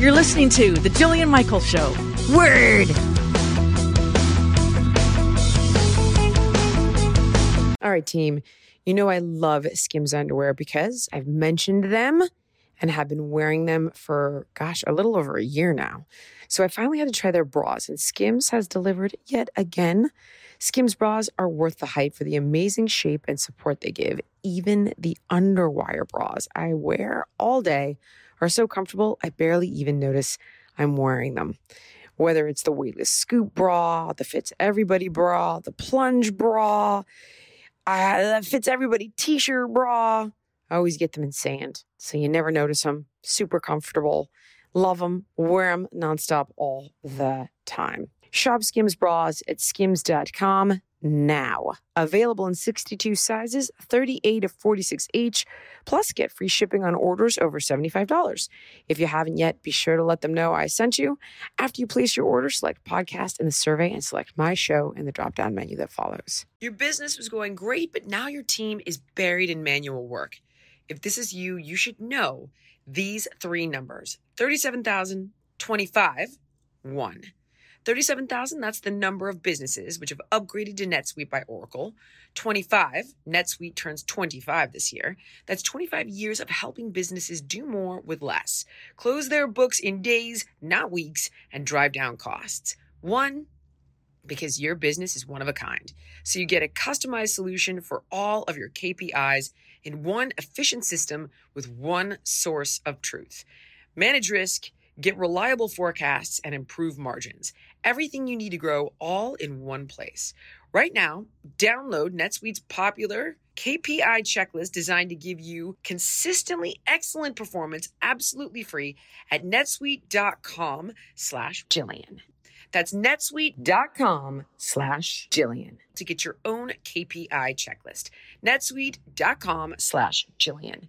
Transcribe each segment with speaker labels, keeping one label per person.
Speaker 1: You're listening to The Jillian Michaels Show. Word!
Speaker 2: All right, team. You know, I love Skims underwear because I've mentioned them and have been wearing them for, gosh, a little over a year now. So I finally had to try their bras, and Skims has delivered yet again. Skims bras are worth the hype for the amazing shape and support they give. Even the underwire bras I wear all day are so comfortable, I barely even notice I'm wearing them. Whether it's the weightless scoop bra, the fits everybody bra, the plunge bra, uh, that fits everybody t shirt bra. I always get them in sand, so you never notice them. Super comfortable. Love them. Wear them nonstop all the time. Shop Skims bras at skims.com now. Available in 62 sizes, 38 to 46 each, plus get free shipping on orders over $75. If you haven't yet, be sure to let them know I sent you. After you place your order, select podcast in the survey and select my show in the drop down menu that follows. Your business was going great, but now your team is buried in manual work. If this is you, you should know these three numbers 37,025, 1. 37,000, that's the number of businesses which have upgraded to NetSuite by Oracle. 25, NetSuite turns 25 this year. That's 25 years of helping businesses do more with less, close their books in days, not weeks, and drive down costs. One, because your business is one of a kind. So you get a customized solution for all of your KPIs in one efficient system with one source of truth. Manage risk, get reliable forecasts, and improve margins. Everything you need to grow all in one place. Right now, download NetSuite's popular KPI checklist designed to give you consistently excellent performance absolutely free at netsuite.com slash Jillian. That's netsuite.com slash Jillian to get your own KPI checklist. netsuite.com slash Jillian.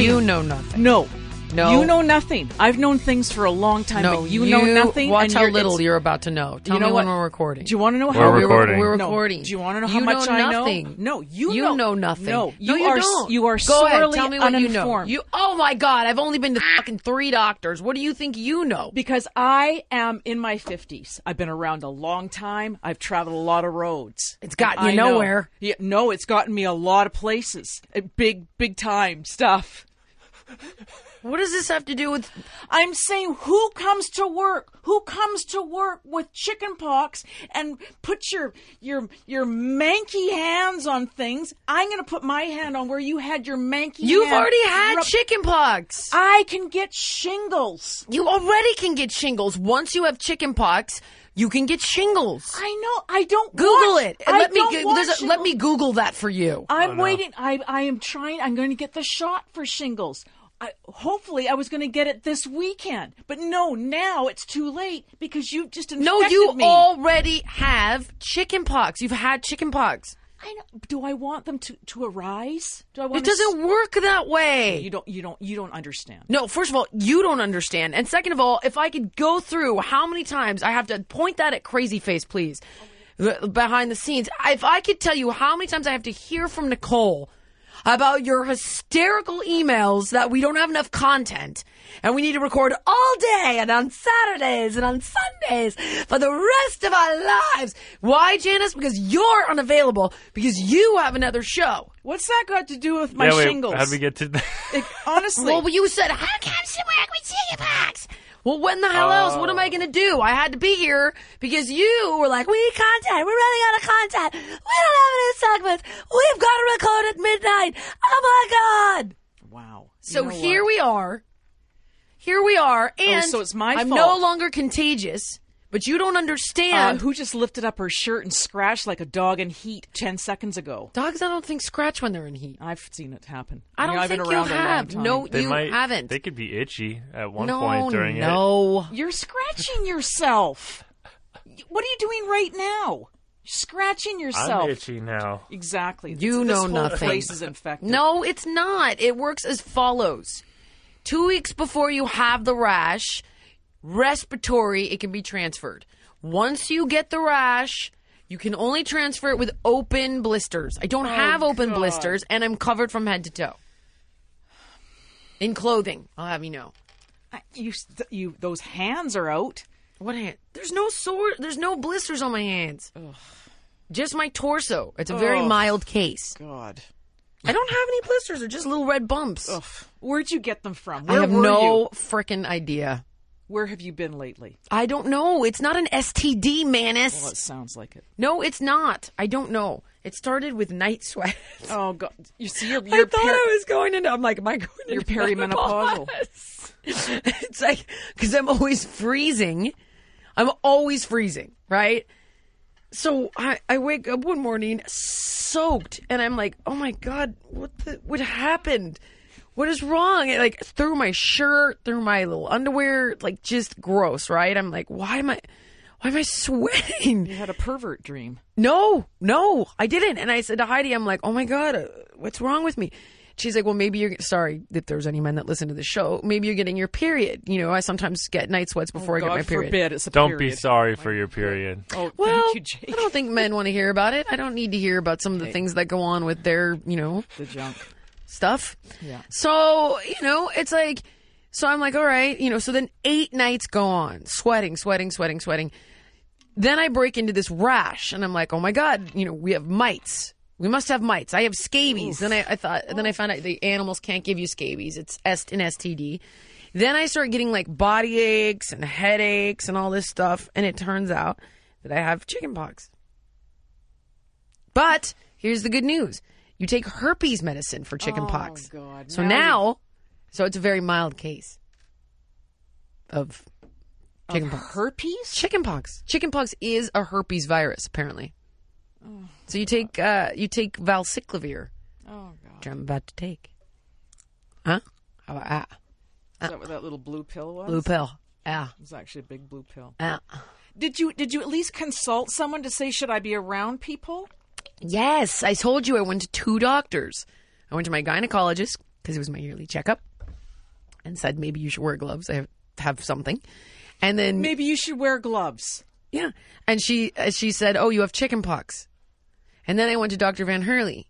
Speaker 2: You know nothing.
Speaker 1: No.
Speaker 2: No.
Speaker 1: You know nothing. I've known things for a long time,
Speaker 2: No,
Speaker 1: but you, know nothing.
Speaker 2: Watch
Speaker 1: and
Speaker 2: how
Speaker 1: you're-
Speaker 2: little you're about to know. Tell
Speaker 1: you know
Speaker 2: me when we're recording.
Speaker 1: Do you want to know
Speaker 3: We're
Speaker 1: how
Speaker 3: recording.
Speaker 2: We're
Speaker 1: No.
Speaker 2: recording.
Speaker 1: Do you want to know
Speaker 2: You
Speaker 1: how much
Speaker 2: know
Speaker 1: I
Speaker 2: nothing.
Speaker 1: know? No, you
Speaker 2: you
Speaker 1: know.
Speaker 2: know nothing.
Speaker 1: No,
Speaker 2: No,
Speaker 1: you,
Speaker 2: you
Speaker 1: are.
Speaker 2: don't.
Speaker 1: You are
Speaker 2: Go ahead. Tell me what you know. You. Oh my God! I've only been to fucking three doctors. What do you think you know?
Speaker 1: because I am in my 50s. I've been around a long time. I've traveled a lot of roads.
Speaker 2: It's gotten
Speaker 1: I
Speaker 2: you
Speaker 1: know.
Speaker 2: nowhere.
Speaker 1: Yeah, no, it's gotten me a lot of places. Big, big time stuff.
Speaker 2: What does this have to do with?
Speaker 1: I'm saying who comes to work? Who comes to work with chicken pox and put your your your manky hands on things? I'm going to put my hand on where you had your manky
Speaker 2: You've
Speaker 1: hand
Speaker 2: already had
Speaker 1: rub-
Speaker 2: chicken pox.
Speaker 1: I can get shingles.
Speaker 2: You already can get shingles. Once you have chicken pox, you can get shingles.
Speaker 1: I know. I don't
Speaker 2: Google
Speaker 1: want-
Speaker 2: it. And
Speaker 1: I
Speaker 2: let me
Speaker 1: don't
Speaker 2: go-
Speaker 1: want
Speaker 2: a- let me Google that for you.
Speaker 1: I'm oh, waiting. I I am trying. I'm going to get the shot for shingles. I, hopefully, I was going to get it this weekend, but no. Now it's too late because you've just infected
Speaker 2: No, you
Speaker 1: me.
Speaker 2: already have chicken pox. You've had chicken pox.
Speaker 1: I know. Do I want them to to arise? Do I want?
Speaker 2: It doesn't work that way.
Speaker 1: You don't. You don't. You don't understand.
Speaker 2: No, first of all, you don't understand. And second of all, if I could go through how many times I have to point that at crazy face, please, behind the scenes, if I could tell you how many times I have to hear from Nicole about your hysterical emails that we don't have enough content and we need to record all day and on Saturdays and on Sundays for the rest of our lives. Why, Janice? Because you're unavailable because you have another show.
Speaker 1: What's that got to do with my
Speaker 3: yeah, wait,
Speaker 1: shingles?
Speaker 3: How'd we get to that?
Speaker 1: Like, honestly,
Speaker 2: Well, you said, how comes you work with chickenpox? Well, when the hell else? What am I oh. going to do? I had to be here because you were like, we need content. We're running out of content. We don't have any segments. We've got to record at midnight. Oh my God.
Speaker 1: wow. You
Speaker 2: So
Speaker 1: know
Speaker 2: here
Speaker 1: what?
Speaker 2: we are. Here we are. And
Speaker 1: Oh, so it's my
Speaker 2: I'm
Speaker 1: fault.
Speaker 2: no longer contagious, but you don't
Speaker 1: Uh,
Speaker 2: understand.
Speaker 1: who just lifted up her shirt and scratched like a dog in heat ten seconds ago?
Speaker 2: Dogs, I don't think scratch when they're in heat.
Speaker 1: I've seen it happen.
Speaker 2: I don't
Speaker 1: mean, I've
Speaker 2: think you
Speaker 1: around
Speaker 2: have. No,
Speaker 3: They
Speaker 2: you
Speaker 3: might.
Speaker 2: haven't.
Speaker 3: They could be itchy at one
Speaker 2: no,
Speaker 3: point during it.
Speaker 2: no.
Speaker 1: You're scratching yourself. What are you doing right now? Scratching yourself.
Speaker 3: I'm itchy now.
Speaker 1: Exactly.
Speaker 2: You
Speaker 1: This
Speaker 2: know
Speaker 1: whole
Speaker 2: nothing.
Speaker 1: Place is infected.
Speaker 2: No, it's not. It works as follows. Two weeks before you have the rash, respiratory, it can be transferred. Once you get the rash, you can only transfer it with open blisters. I don't oh, have open blisters, and I'm covered from head to toe. In clothing, I'll have you know.
Speaker 1: I- you, st- you, those hands are out.
Speaker 2: What hand? There's no sore. There's no blisters on my hands. Just my torso. It's a very
Speaker 1: Ugh.
Speaker 2: mild case.
Speaker 1: God.
Speaker 2: I don't have any blisters. They're just little red bumps.
Speaker 1: Ugh. Where'd you get them from?
Speaker 2: I have
Speaker 1: were
Speaker 2: no
Speaker 1: you?
Speaker 2: frickin' idea.
Speaker 1: Where have you been lately?
Speaker 2: I don't know. It's not an STD, Manus.
Speaker 1: Well, it sounds like it.
Speaker 2: no, it's not. I don't know. It started with night sweats.
Speaker 1: Oh God! You see, your,
Speaker 2: I thought
Speaker 1: per-
Speaker 2: I was going into. I'm like, am I going
Speaker 1: You're perimenopausal.
Speaker 2: it's like because I'm always freezing. I'm always freezing, right? So I, I wake up one morning soaked, and I'm like, oh my god, what the what happened? What is wrong? It, like through my shirt, through my little underwear, like just gross, right? I'm like, why am I, why am I sweating?
Speaker 1: you had a pervert dream.
Speaker 2: No, no, I didn't. And I said to Heidi, I'm like, oh my God, uh, what's wrong with me? She's like, well, maybe you're sorry if there's any men that listen to the show. Maybe you're getting your period. You know, I sometimes get night sweats before I
Speaker 1: God
Speaker 2: get my period.
Speaker 1: forbid it's a
Speaker 3: Don't be sorry for your period.
Speaker 1: Oh,
Speaker 2: Well,
Speaker 1: thank you, Jake.
Speaker 2: I don't think men want to hear about it. I don't need to hear about some of the things that go on with their, you know,
Speaker 1: the junk.
Speaker 2: Stuff.
Speaker 1: Yeah.
Speaker 2: So, you know, it's like, so I'm like, all right, you know, so then eight nights go on, sweating, sweating, sweating, sweating. Then I break into this rash and I'm like, oh my God, you know, we have mites. We must have mites. I have scabies. Then I, I thought, then I found out the animals can't give you scabies. It's est- an STD. Then I start getting like body aches and headaches and all this stuff. And it turns out that I have chickenpox. But here's the good news. You take herpes medicine for chickenpox.
Speaker 1: Oh, God.
Speaker 2: So
Speaker 1: Now
Speaker 2: now, so it's a very mild case of chickenpox.
Speaker 1: Herpes?
Speaker 2: chickenpox. Chickenpox is a herpes virus, apparently.
Speaker 1: Oh,
Speaker 2: so you take uh, you take valacyclovir,
Speaker 1: Oh God!
Speaker 2: which I'm about to take. Huh? How about ah,
Speaker 1: Is that what that little blue pill was?
Speaker 2: blue pill? Ah,
Speaker 1: It was actually a big blue pill.
Speaker 2: ah.
Speaker 1: Did you did you at least consult someone to say should I be around people?
Speaker 2: Yes, I told you I went to two doctors. I went to my gynecologist because it was my yearly checkup. and said maybe you should wear gloves. I have, have something, and then
Speaker 1: Maybe you should wear gloves.
Speaker 2: yeah, and she uh, she said, "Oh, you have chicken pox," and then I went to Doctor Van Hurley.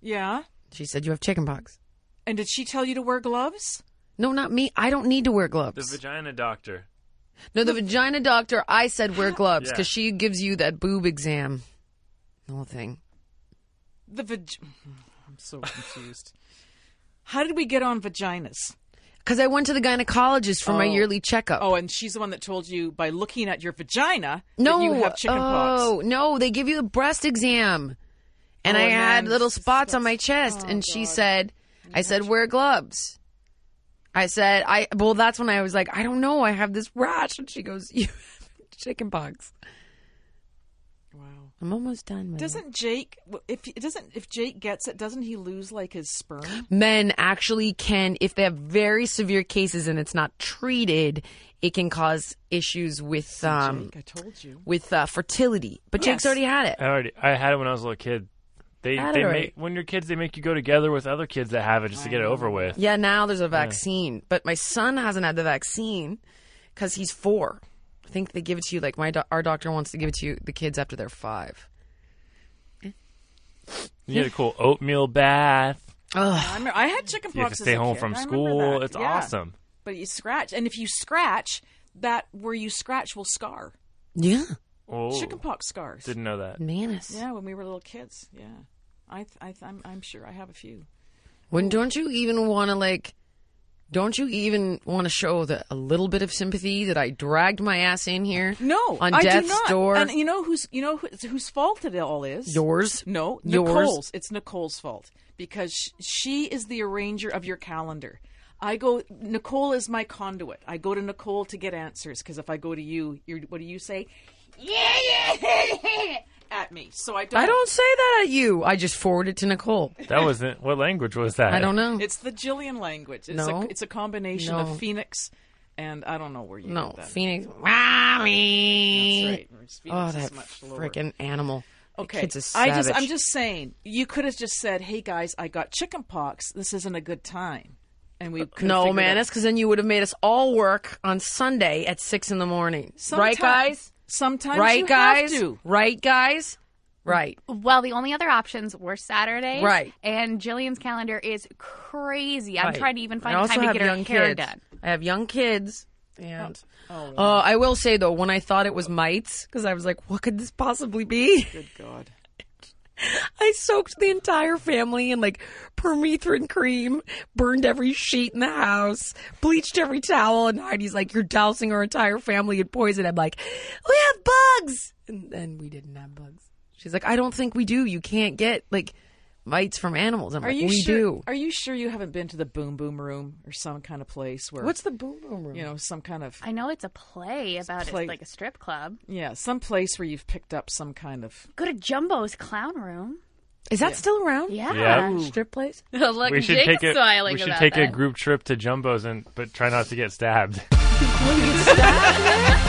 Speaker 1: Yeah.
Speaker 2: She said, "You have chicken pox."
Speaker 1: And did she tell you to wear gloves?
Speaker 2: No, not me. I don't need to wear gloves.
Speaker 3: The vagina doctor.
Speaker 2: no, the vagina doctor. I said wear gloves
Speaker 3: Yeah.
Speaker 2: because she gives you that boob exam. Whole thing.
Speaker 1: The vag. I'm so confused. How did we get on vaginas?
Speaker 2: Because I went to the gynecologist for my
Speaker 1: Oh.
Speaker 2: yearly checkup.
Speaker 1: Oh, and she's the one that told you by looking at your vagina
Speaker 2: no,
Speaker 1: that you have chicken
Speaker 2: oh,
Speaker 1: pox.
Speaker 2: no, they give you a breast exam, and
Speaker 1: Oh,
Speaker 2: I
Speaker 1: and
Speaker 2: had
Speaker 1: then
Speaker 2: little spots on my chest,
Speaker 1: Oh,
Speaker 2: and she said, I said wear gloves. I said I well, that's when I was like, I don't know, I have this rash, and she goes, you have chicken pox.
Speaker 1: Wow.
Speaker 2: I'm almost done. With.
Speaker 1: Doesn't Jake if it doesn't if Jake gets it, doesn't he lose like his sperm?
Speaker 2: men actually can, if they have very severe cases and it's not treated, it can cause issues with um
Speaker 1: Jake, I told you.
Speaker 2: with uh, fertility. But Jake's already had it.
Speaker 3: I already I had it when I was a little kid. They
Speaker 2: Had
Speaker 3: they make when you're kids they make you go together with other kids that have it just to get it over with.
Speaker 2: Yeah, now there's a vaccine, but my son hasn't had the vaccine because he's four. I think they give it to you like my do- our doctor wants to give it to you the kids after they're five.
Speaker 3: You get a cool oatmeal bath.
Speaker 1: I, remember, I had chicken pox.
Speaker 3: You have to
Speaker 1: as
Speaker 3: stay
Speaker 1: a
Speaker 3: home
Speaker 1: kid.
Speaker 3: from
Speaker 1: I remember
Speaker 3: school.
Speaker 1: that.
Speaker 3: It's
Speaker 1: Yeah.
Speaker 3: awesome.
Speaker 1: But you scratch, and if you scratch, that where you scratch will scar.
Speaker 2: Yeah,
Speaker 3: Oh,
Speaker 1: Chicken pox scars.
Speaker 3: didn't know that.
Speaker 2: Manus.
Speaker 1: Yeah, when we were little kids. Yeah, I, th- I, th- I'm, I'm sure I have a few.
Speaker 2: When don't you even want to like? Don't you even want to show the a little bit of sympathy that I dragged my ass in here?
Speaker 1: No,
Speaker 2: on
Speaker 1: I
Speaker 2: death's
Speaker 1: do not.
Speaker 2: door.
Speaker 1: And you know who's, you know who, whose fault it all is?
Speaker 2: Yours?
Speaker 1: No,
Speaker 2: Yours?
Speaker 1: Nicole's. It's Nicole's fault because sh- she is the arranger of your calendar. I go. Nicole is my conduit. I go to Nicole to get answers because if I go to you, you're, what do you say? Yeah, yeah, at me. So I don't.
Speaker 2: I don't say that at you. I just forward it to Nicole.
Speaker 3: That wasn't what language was that?
Speaker 2: I don't know.
Speaker 1: It's the Jillian language. It's
Speaker 2: No.
Speaker 1: a it's a combination
Speaker 2: No.
Speaker 1: of Phoenix and I don't know where you
Speaker 2: no,
Speaker 1: get that.
Speaker 2: Phoenix.
Speaker 1: That's
Speaker 2: Mommy.
Speaker 1: right. Phoenix
Speaker 2: Oh, that
Speaker 1: much lower.
Speaker 2: freaking animal.
Speaker 1: Okay,
Speaker 2: kid's a
Speaker 1: I just I'm just saying you could have just said, "Hey guys, I got chicken pox. This isn't a good time," and we could
Speaker 2: No, man,
Speaker 1: out-
Speaker 2: that's because then you would have made us all work on Sunday at six in the morning. right, guys?
Speaker 1: Sometimes
Speaker 2: Right,
Speaker 1: you
Speaker 2: guys?
Speaker 1: have to.
Speaker 2: Right, guys? Right.
Speaker 4: Well, the only other options were Saturdays.
Speaker 2: Right.
Speaker 4: And Jillian's calendar is crazy. I'm
Speaker 2: right.
Speaker 4: trying to even find
Speaker 2: also
Speaker 4: time to get her
Speaker 2: young
Speaker 4: hair
Speaker 2: kids.
Speaker 4: done.
Speaker 2: I have young kids. And uh, I will say though, when I thought it was mites, because I was like, "What could this possibly be?"
Speaker 1: Good God.
Speaker 2: I soaked the entire family in like permethrin cream, burned every sheet in the house, bleached every towel, and Heidi's like, "You're dousing our entire family in poison." I'm like, "We have bugs," and then we didn't have bugs. She's like, "I don't think we do. You can't get like mites from animals." I'm
Speaker 1: Are
Speaker 2: like,
Speaker 1: you
Speaker 2: "We
Speaker 1: sure?
Speaker 2: do."
Speaker 1: Are you sure you haven't been to the Boom Boom Room or some kind of place where
Speaker 2: What's the boom boom room?
Speaker 1: you know some kind of
Speaker 4: I know it's a play about
Speaker 1: play-
Speaker 4: it, like a strip club.
Speaker 1: yeah some place where you've picked up some kind of
Speaker 4: Go to Jumbo's Clown Room.
Speaker 2: Is that still around?
Speaker 4: Yeah.
Speaker 3: Yeah.
Speaker 2: Strip place?
Speaker 4: Look,
Speaker 3: We should
Speaker 4: Jake's
Speaker 3: take a we should
Speaker 4: about
Speaker 3: take a group trip to Jumbo's and but try not to get stabbed.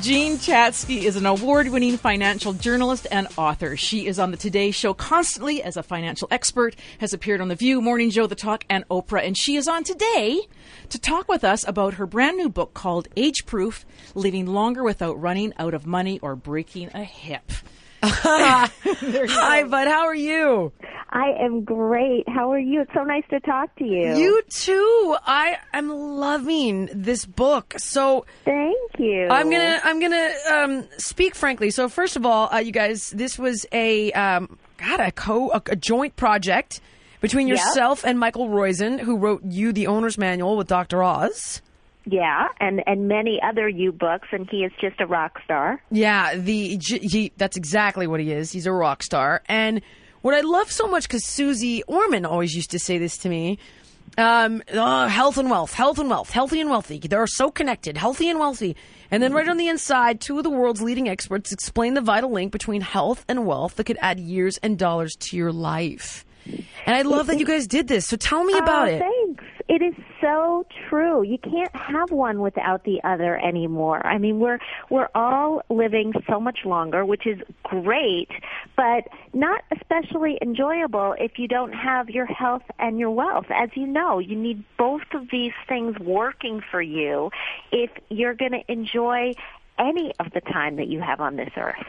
Speaker 1: Jean Chatzky is an award winning financial journalist and author. She is on the Today Show constantly as a financial expert, has appeared on The View, Morning Joe, The Talk, and Oprah. And she is on today to talk with us about her brand new book called Age Proof Living Longer Without Running Out of Money or Breaking a Hip.
Speaker 2: Hi, bud. How are you?
Speaker 5: I am great. How are you? It's so nice to talk to you.
Speaker 2: You too. I am loving this book. So
Speaker 5: thank you.
Speaker 2: I'm gonna I'm gonna um, speak frankly. So first of all, uh, you guys, this was a um, God a co a, a joint project between
Speaker 5: Yep.
Speaker 2: yourself and Michael Roizen, who wrote you the owner's manual with Dr. Oz.
Speaker 5: Yeah, and and many other U books, and he is just a rock star.
Speaker 2: Yeah, the he, that's exactly what he is. He's a rock star. And what I love so much because Susie Orman always used to say this to me. Um, oh, health and wealth, health and wealth, healthy and wealthy. They're so connected, healthy and wealthy. And then right on the inside, two of the world's leading experts explain the vital link between health and wealth that could add years and dollars to your life. And I love that you guys did this. So tell me about
Speaker 5: Oh,
Speaker 2: it.
Speaker 5: Thanks. It is so true. You can't have one without the other anymore. I mean, we're we're all living so much longer, which is great, but not especially enjoyable if you don't have your health and your wealth. As you know, you need both of these things working for you if you're going to enjoy any of the time that you have on this earth.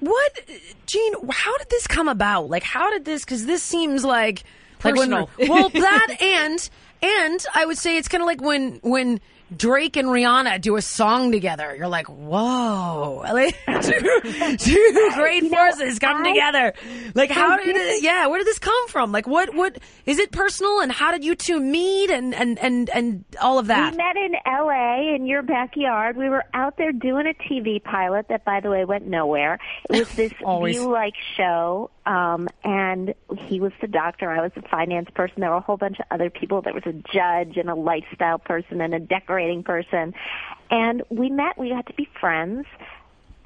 Speaker 2: What, Jean? How did this come about? Like, how did this? Because this seems like like when-
Speaker 1: Personal.
Speaker 2: well, that and and I would say it's kind of like when when Drake and Rihanna do a song together. You're like, whoa, like two, two great forces come together. Like, how did it? Yeah, where did this come from? Like, what what is it personal? And how did you two meet? And and and and all of that.
Speaker 5: We met in L.A. in your backyard. We were out there doing a TV pilot that, by the way, went nowhere. It was this
Speaker 2: Always.
Speaker 5: view-like show, um, and he was the doctor. I was the finance person. There were a whole bunch of other people. There was a judge and a lifestyle person and a decorating person, and we met. We got to be friends,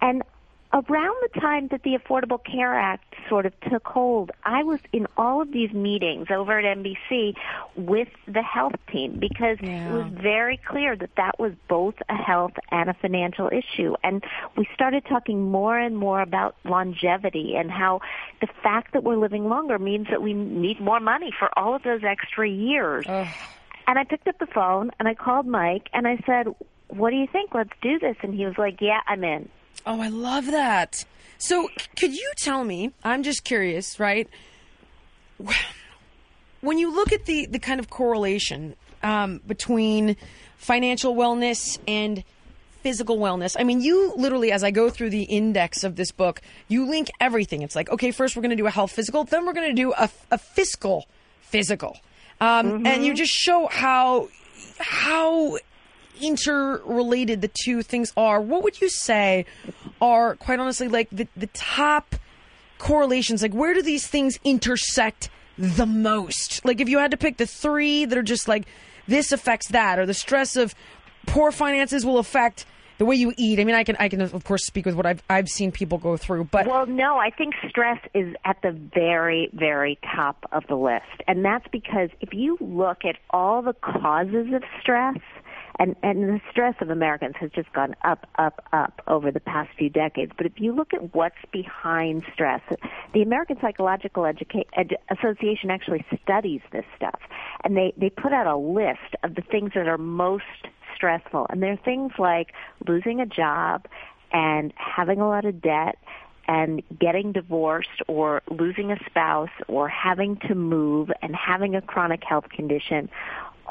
Speaker 5: and around the time that the Affordable Care Act sort of took hold, I was in all of these meetings over at NBC with the health team because it was very clear that that was both a health and a financial issue. And we started talking more and more about longevity and how the fact that we're living longer means that we need more money for all of those extra years. And I picked up the phone and I called Mike and I said, what do you think? Let's do this. And he was like, yeah, I'm in.
Speaker 2: Oh, I love that. So, c- could you tell me? I'm just curious, right? When you look at the the kind of correlation um, between financial wellness and physical wellness, I mean, you literally, as I go through the index of this book, you link everything. It's like, okay, first we're going to do a health physical, then we're going to do a, a fiscal physical, um, and you just show how how interrelated the two things are. What would you say are, quite honestly, like the, the top correlations? Like, where do these things intersect the most? Like, if you had to pick the three that are just like, this affects that, or the stress of poor finances will affect the way you eat. I mean, I can, I can of course speak with what I've, I've seen people go through, but
Speaker 5: Well, no, I think stress is at the very, very top of the list. And that's because if you look at all the causes of stress, and, and the stress of Americans has just gone up, up, up over the past few decades. But if you look at what's behind stress, the American Psychological Educa- Ed- Association actually studies this stuff. And they, they put out a list of the things that are most stressful. And there are things like losing a job and having a lot of debt and getting divorced or losing a spouse or having to move and having a chronic health condition.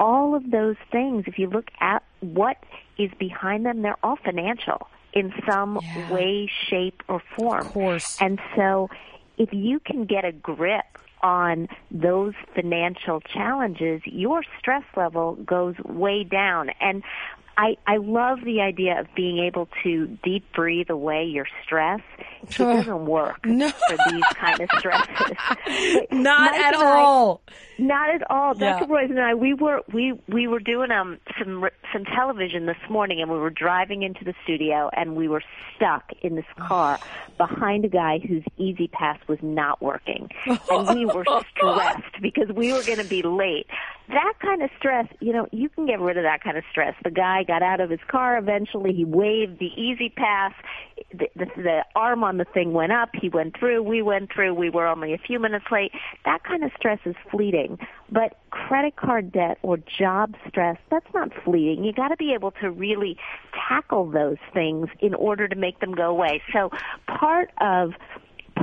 Speaker 5: All of those things, if you look at what is behind them, they're all financial in some way, shape, or form. Of
Speaker 2: course.
Speaker 5: And so if you can get a grip on those financial challenges, your stress level goes way down. And I, I love the idea of being able to deep breathe away your stress. It doesn't work for these kind of stresses.
Speaker 2: Not at
Speaker 5: and I-
Speaker 2: all.
Speaker 5: not at all.
Speaker 2: Yeah.
Speaker 5: Dr. Royce and I, we were we we were doing um some some television this morning, and we were driving into the studio, and we were stuck in this car behind a guy whose E-ZPass was not working, and we were stressed because we were going to be late. That kind of stress, you know, you can get rid of that kind of stress. The guy got out of his car eventually. He waved the E-ZPass. The, the, the arm on the thing went up. He went through. We went through. We were only a few minutes late. That kind of stress is fleeting. But credit card debt or job stress, that's not fleeting. You got to be able to really tackle those things in order to make them go away. So part of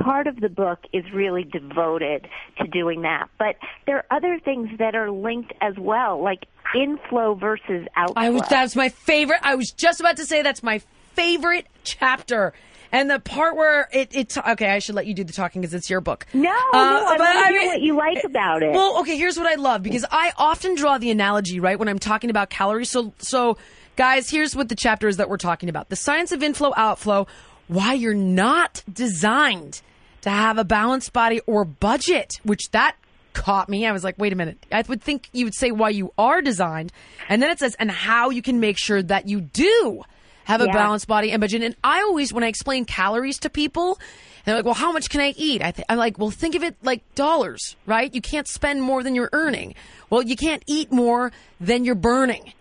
Speaker 5: part of the book is really devoted to doing that. But there are other things that are linked as well, like inflow versus outflow.
Speaker 2: I was that's my favorite. I was just about to say that's my favorite chapter. And the part where it, it okay, I should let you do the talking because it's your book.
Speaker 5: No, no, uh, I
Speaker 2: but
Speaker 5: want
Speaker 2: I mean-
Speaker 5: what you like about it.
Speaker 2: Well, okay, here's what I love because I often draw the analogy, right, when I'm talking about calories. So, so guys, here's what the chapter is that we're talking about: the science of inflow, outflow, why you're not designed to have a balanced body or budget, which that caught me. I was like, wait a minute. I would think you would say why you are designed, and then it says and how you can make sure that you do have a
Speaker 6: Yeah.
Speaker 2: balanced body and budget. And I always, when I explain calories to people, they're like, well, how much can I eat? I th- I'm like, well, think of it like dollars, right? You can't spend more than you're earning. Well, you can't eat more than you're burning.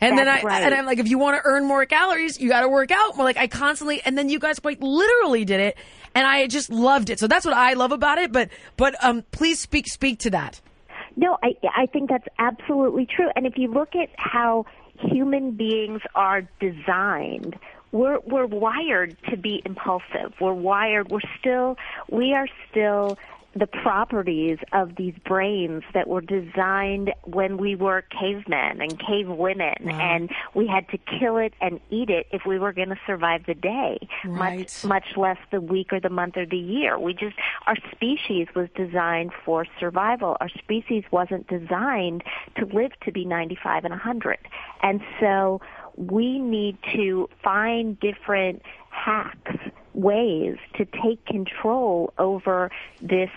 Speaker 2: And then I
Speaker 6: right.
Speaker 2: and I'm like, if you want to earn more calories, you got to work out more. Like I constantly, and then you guys quite literally did it, and I just loved it. So that's what I love about it. But but um, please speak speak to that.
Speaker 5: No, I I think that's absolutely true. And if you look at how human beings are designed, we're we're wired to be impulsive. We're wired. We're still we are still the properties of these brains that were designed when we were cavemen and cave women and we had to kill it and eat it if we were going to survive the day
Speaker 6: Right.
Speaker 5: much much less the week or the month or the year. We just, our species was designed for survival. Our species wasn't designed to live to be 95 and 100. And so we need to find different hacks, ways to take control over this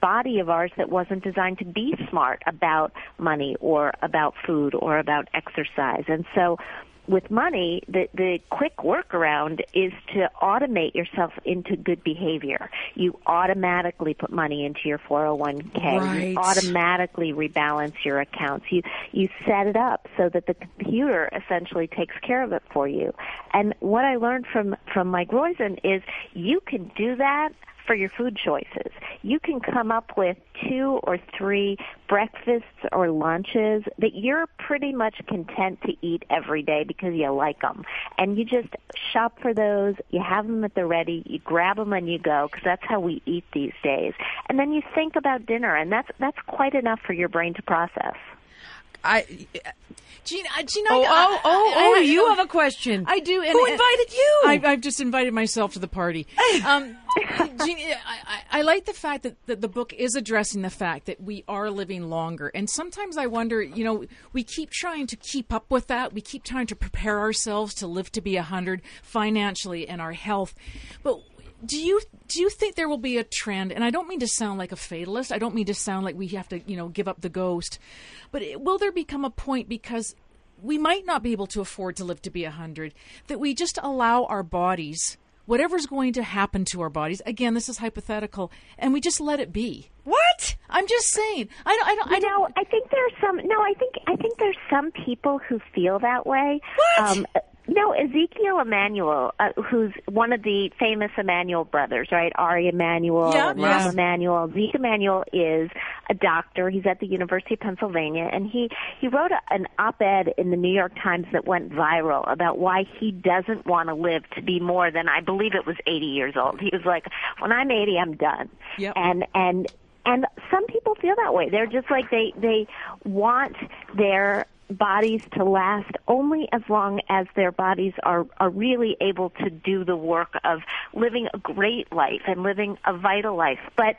Speaker 5: body of ours that wasn't designed to be smart about money or about food or about exercise. And so with money, the, the quick workaround is to automate yourself into good behavior. You automatically put money into your 401k.
Speaker 6: Right.
Speaker 5: You automatically rebalance your accounts. You you set it up so that the computer essentially takes care of it for you. And what I learned from from Mike Roizen is you can do that for your food choices. You can come up with two or three breakfasts or lunches that you're pretty much content to eat every day because you like them. And you just shop for those, you have them at the ready, you grab them and you go because that's how we eat these days. And then you think about dinner and that's that's quite enough for your brain to process.
Speaker 2: I
Speaker 1: Gina, uh, Gina,
Speaker 2: Oh,
Speaker 1: I-
Speaker 2: oh, oh,
Speaker 1: I-
Speaker 2: oh,
Speaker 1: I-
Speaker 2: you have a question.
Speaker 1: I do. And,
Speaker 2: Who invited you?
Speaker 1: I, I've just invited myself to the party. Um, Gina, I, I I like the fact that, that the book is addressing the fact that we are living longer. And sometimes I wonder, you know, we keep trying to keep up with that. We keep trying to prepare ourselves to live to be 100 financially and our health. But do you do you think there will be a trend and i don't mean to sound like a fatalist i don't mean to sound like we have to you know give up the ghost but it, will there become a point because we might not be able to afford to live to be a 100 that we just allow our bodies whatever's going to happen to our bodies again this is hypothetical and we just let it be
Speaker 2: what
Speaker 1: i'm just saying i don't i don't, I
Speaker 5: You know, I think there's some. No, I think I think there's some people who feel that way.
Speaker 1: What?
Speaker 5: Um, no, Ezekiel Emanuel, uh, who's one of the famous Emanuel brothers, right? Ari Emanuel,
Speaker 6: Yeah. Yeah.
Speaker 5: Emanuel. Zeke Emanuel is a doctor. He's at the University of Pennsylvania, and he he wrote a, an op-ed in the New York Times that went viral about why he doesn't want to live to be more than I believe it was 80 years old. He was like, "When I'm 80, I'm done."
Speaker 1: Yep.
Speaker 5: And and and some people feel that way. They're just like they they want their bodies to last only as long as their bodies are are really able to do the work of living a great life and living a vital life. But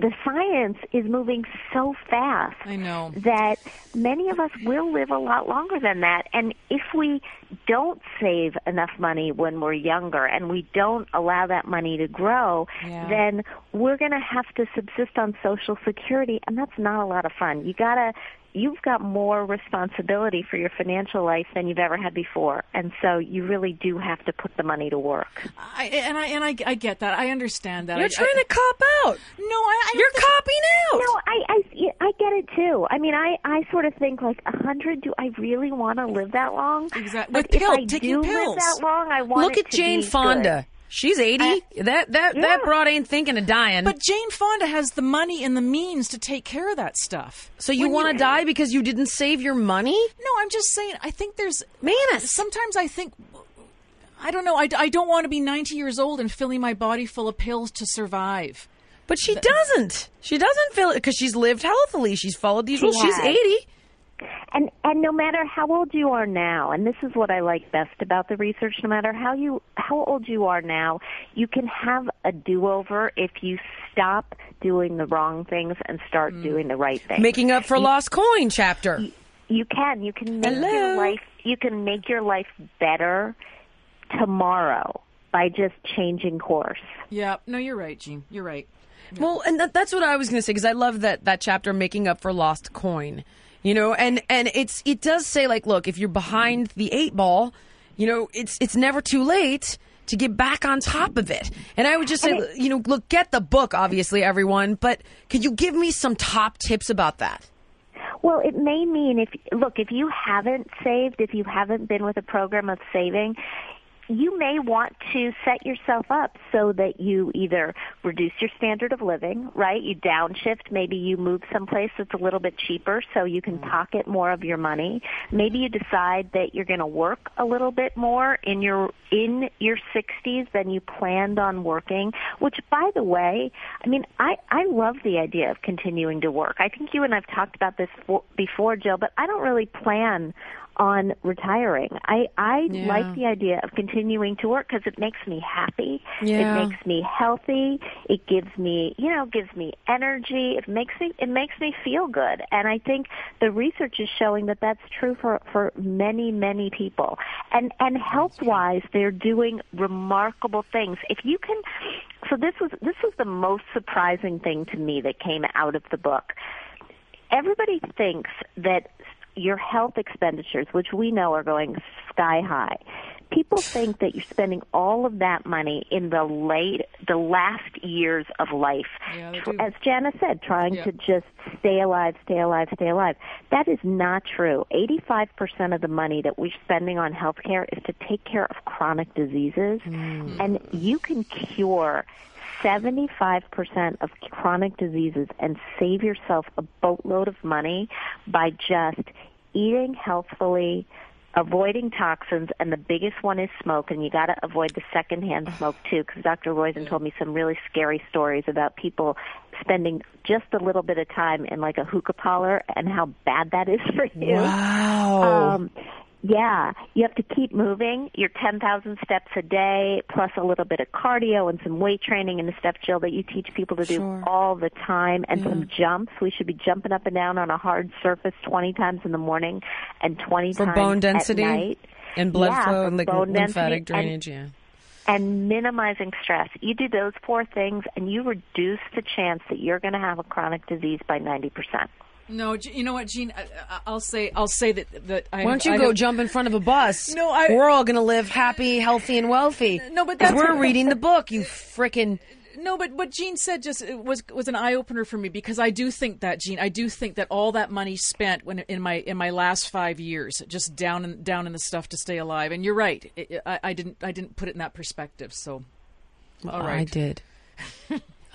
Speaker 5: the science is moving so fast
Speaker 1: I know.
Speaker 5: that many of us will live a lot longer than that. And if we don't save enough money when we're younger and we don't allow that money to grow,
Speaker 1: Yeah.
Speaker 5: then we're going to have to subsist on Social Security, and that's not a lot of fun. You gotta. You've got more responsibility for your financial life than you've ever had before, and so you really do have to put the money to work.
Speaker 1: I, and I and I, I get that. I understand that.
Speaker 2: You're
Speaker 1: I-
Speaker 2: trying
Speaker 1: I-
Speaker 2: to cop out.
Speaker 1: No, I, I
Speaker 2: You're
Speaker 1: think-
Speaker 2: copying out.
Speaker 5: No, I, I I get it too. too. I mean, I I sort of think like a hundred. Do I really want to live that long?
Speaker 1: Exactly.
Speaker 5: But
Speaker 1: With
Speaker 5: if
Speaker 1: pill-
Speaker 5: I
Speaker 1: taking
Speaker 5: do
Speaker 1: pills.
Speaker 5: live that long, I want to
Speaker 2: Look
Speaker 5: it
Speaker 2: at
Speaker 5: to
Speaker 2: Jane
Speaker 5: be
Speaker 2: Fonda. She's 80. that that that broad ain't thinking of dying.
Speaker 1: But Jane Fonda has the money and the means to take care of that stuff.
Speaker 2: so you want to die because you didn't save your money?
Speaker 1: No, I'm just saying. I think there's
Speaker 2: Manus.
Speaker 1: Sometimes I think. I don't know. I, I don't want to be 90 years old and filling my body full of pills to survive.
Speaker 2: But she doesn't. She doesn't feel it because she's lived healthily. She's followed these rules. She's 80.
Speaker 5: And and no matter how old you are now, and this is what I like best about the research, no matter how you how old you are now, you can have a do-over if you stop doing the wrong things and start mm. doing the right things.
Speaker 2: Making up for
Speaker 5: You-
Speaker 2: lost coin chapter.
Speaker 5: You can. You can make
Speaker 2: Hello.
Speaker 5: your life. You can make your life better tomorrow by just changing course.
Speaker 1: Yeah. No, you're right, Jean. You're right.
Speaker 2: Well, and that, that's what I was going to say because I love that that chapter making up for lost coin. You know, and and it's it does say like, look, if you're behind the eight ball, you know, it's it's never too late to get back on top of it. And I would just say, you know, look, get the book, obviously, everyone. But could you give me some top tips about that?
Speaker 5: Well, it may mean if look, if you haven't saved, if you haven't been with a program of saving, you may want to set yourself up so that you either reduce your standard of living, right? You downshift, maybe you move someplace that's a little bit cheaper so you can mm-hmm. pocket more of your money. Maybe you decide that you're going to work a little bit more in your in your 60s than you planned on working, which by the way, I mean, I I love the idea of continuing to work. I think you and I've talked about this for, before, Jill, but I don't really plan on retiring. I I
Speaker 2: Yeah.
Speaker 5: like the idea of continuing to work because it makes me happy.
Speaker 2: Yeah.
Speaker 5: It makes me healthy. It gives me, you know, gives me energy. It makes me it makes me feel good. And I think the research is showing that that's true for for many many people. And and health wise, they're doing remarkable things. If you can, so this was this was the most surprising thing to me that came out of the book everybody thinks that your health expenditures, which we know are going sky high, people think that you're spending all of that money in the late, the last years of life.
Speaker 1: Yeah, they
Speaker 5: Tr-
Speaker 1: do.
Speaker 5: As Jana said, trying
Speaker 1: Yeah.
Speaker 5: to just stay alive, stay alive, stay alive. That is not true. 85% of the money that we're spending on health care is to take care of chronic diseases. Mm. And you can cure 75% of chronic diseases and save yourself a boatload of money by just eating healthfully, avoiding toxins, and the biggest one is smoke, and you got to avoid the secondhand smoke too, because Dr. Roizen told me some really scary stories about people spending just a little bit of time in like a hookah parlor and how bad that is for you.
Speaker 2: Wow.
Speaker 5: Um, yeah, you have to keep moving. Your 10,000 steps a day, plus a little bit of cardio and some weight training and the stuff, Jill, that you teach people to do
Speaker 2: Sure.
Speaker 5: all the time, and some jumps. We should be jumping up and down on a hard surface 20 times in the morning and 20
Speaker 2: For
Speaker 5: times
Speaker 2: bone
Speaker 5: at
Speaker 2: density
Speaker 5: night.
Speaker 2: and blood
Speaker 5: Yeah,
Speaker 2: flow and lymphatic
Speaker 5: density and-
Speaker 2: drainage. yeah.
Speaker 5: and minimizing stress. You do those four things, and you reduce the chance that you're going to have a chronic disease by 90%.
Speaker 1: No, you know what, Jean? I, I- I'll say I'll say that that I.
Speaker 2: Why don't you
Speaker 1: I
Speaker 2: go
Speaker 1: have-
Speaker 2: jump in front of a bus?
Speaker 1: No, I-
Speaker 2: We're all gonna live happy, healthy, and wealthy.
Speaker 1: No, but that's
Speaker 2: we're reading the book. You frickin'
Speaker 1: No, but what Jean said just it was was an eye opener for me because I do think that Jean, I do think that all that money spent when in my in my last five years just down in down in the stuff to stay alive. And you're right, it- I, I didn't I didn't put it in that perspective. So, all right,
Speaker 2: I did.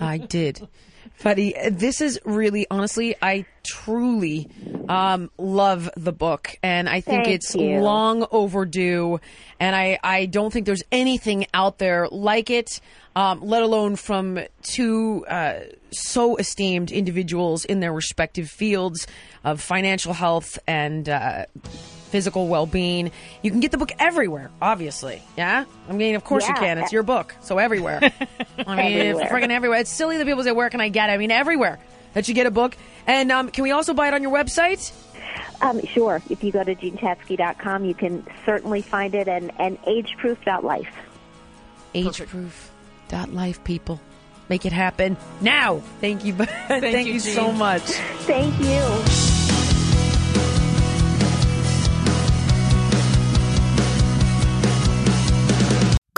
Speaker 2: I did. Buddy, this is really, honestly, I truly um, love the book, and I think
Speaker 5: Thank
Speaker 2: it's
Speaker 5: you.
Speaker 2: long overdue. And I, I don't think there's anything out there like it, um, let alone from two uh, so esteemed individuals in their respective fields of financial health and uh, physical well-being. You can get the book everywhere, obviously. Yeah, I mean, of course you can. It's your book, so everywhere. I mean,
Speaker 5: Everywhere.
Speaker 2: freaking everywhere. It's silly that people say, "Where can I get?" it?" I mean, everywhere that you get a book. And um, can we also buy it on your website?
Speaker 5: Um, sure. If you go to jeanchatzky.com, you can certainly find it and, and ageproof.life.
Speaker 2: Ageproof dot life, people. Make it happen now. Thank you. Thank,
Speaker 1: you,
Speaker 2: you so much.
Speaker 5: Thank you.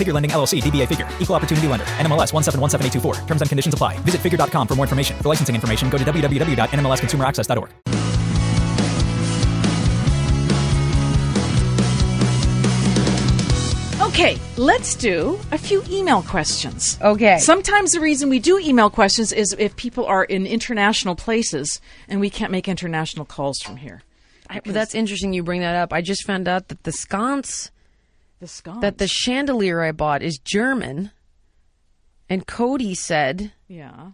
Speaker 7: Figure Lending LLC, DBA Figure, Equal Opportunity Lender, NMLS 1717824. Terms and conditions apply. Visit figure.com for more information. For licensing information, go to www.nmlsconsumeraccess.org.
Speaker 1: Okay, let's do a few email questions.
Speaker 2: Okay.
Speaker 1: Sometimes the reason we do email questions is if people are in international places and we can't make international calls from here.
Speaker 2: I, but that's interesting you bring that up. I just found out that the sconce,
Speaker 1: The sconce.
Speaker 2: that the chandelier I bought is German. And Cody said
Speaker 1: yeah.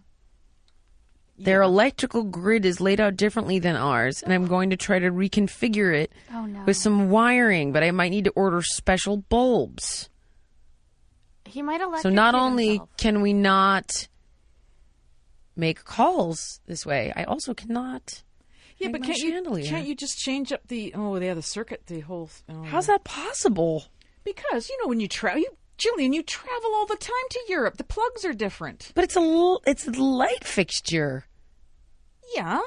Speaker 2: their electrical grid is laid out differently than ours, and I'm oh. going to try to reconfigure it
Speaker 4: Oh, no.
Speaker 2: with some wiring, but I might need to order special bulbs.
Speaker 4: He might have
Speaker 2: So not only can we not make calls this way, I also cannot.
Speaker 1: Yeah, but can't you can't you just change up the oh yeah the circuit the whole oh.
Speaker 2: How's that possible?
Speaker 1: Because you know when you travel you Jillian you travel all the time to Europe the plugs are different
Speaker 2: But it's a l- it's a light fixture.
Speaker 1: yeah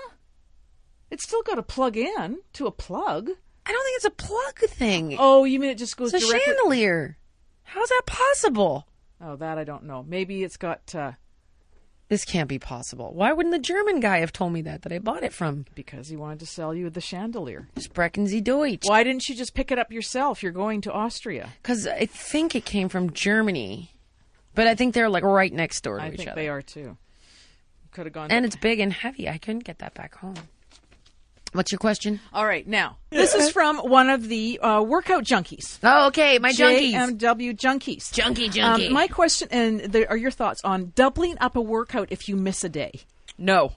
Speaker 1: it's still got to plug in to a plug
Speaker 2: I don't think it's a plug thing.
Speaker 1: oh you mean it just goes
Speaker 2: it's a
Speaker 1: directly
Speaker 2: chandelier. How's that possible?
Speaker 1: oh that I don't know maybe it's got uh,
Speaker 2: This can't be possible. Why wouldn't the German guy have told me that that I bought it from?
Speaker 1: because he wanted to sell you the chandelier
Speaker 2: Sprechen Sie Deutsch.
Speaker 1: why didn't you just pick it up yourself you're going to Austria
Speaker 2: Because I think it came from Germany, but I think they're like right next door to
Speaker 1: I
Speaker 2: each
Speaker 1: think
Speaker 2: other.
Speaker 1: they are too could have gone
Speaker 2: and it's big and heavy. I couldn't get that back home. What's your question?
Speaker 1: all right now this is from one of the uh, workout junkies
Speaker 2: Oh, okay, my junkies.
Speaker 1: JMW junkies.
Speaker 2: Junkie, junkie.
Speaker 1: Um, my question and there are your thoughts on doubling up a workout if you miss a day.
Speaker 2: no,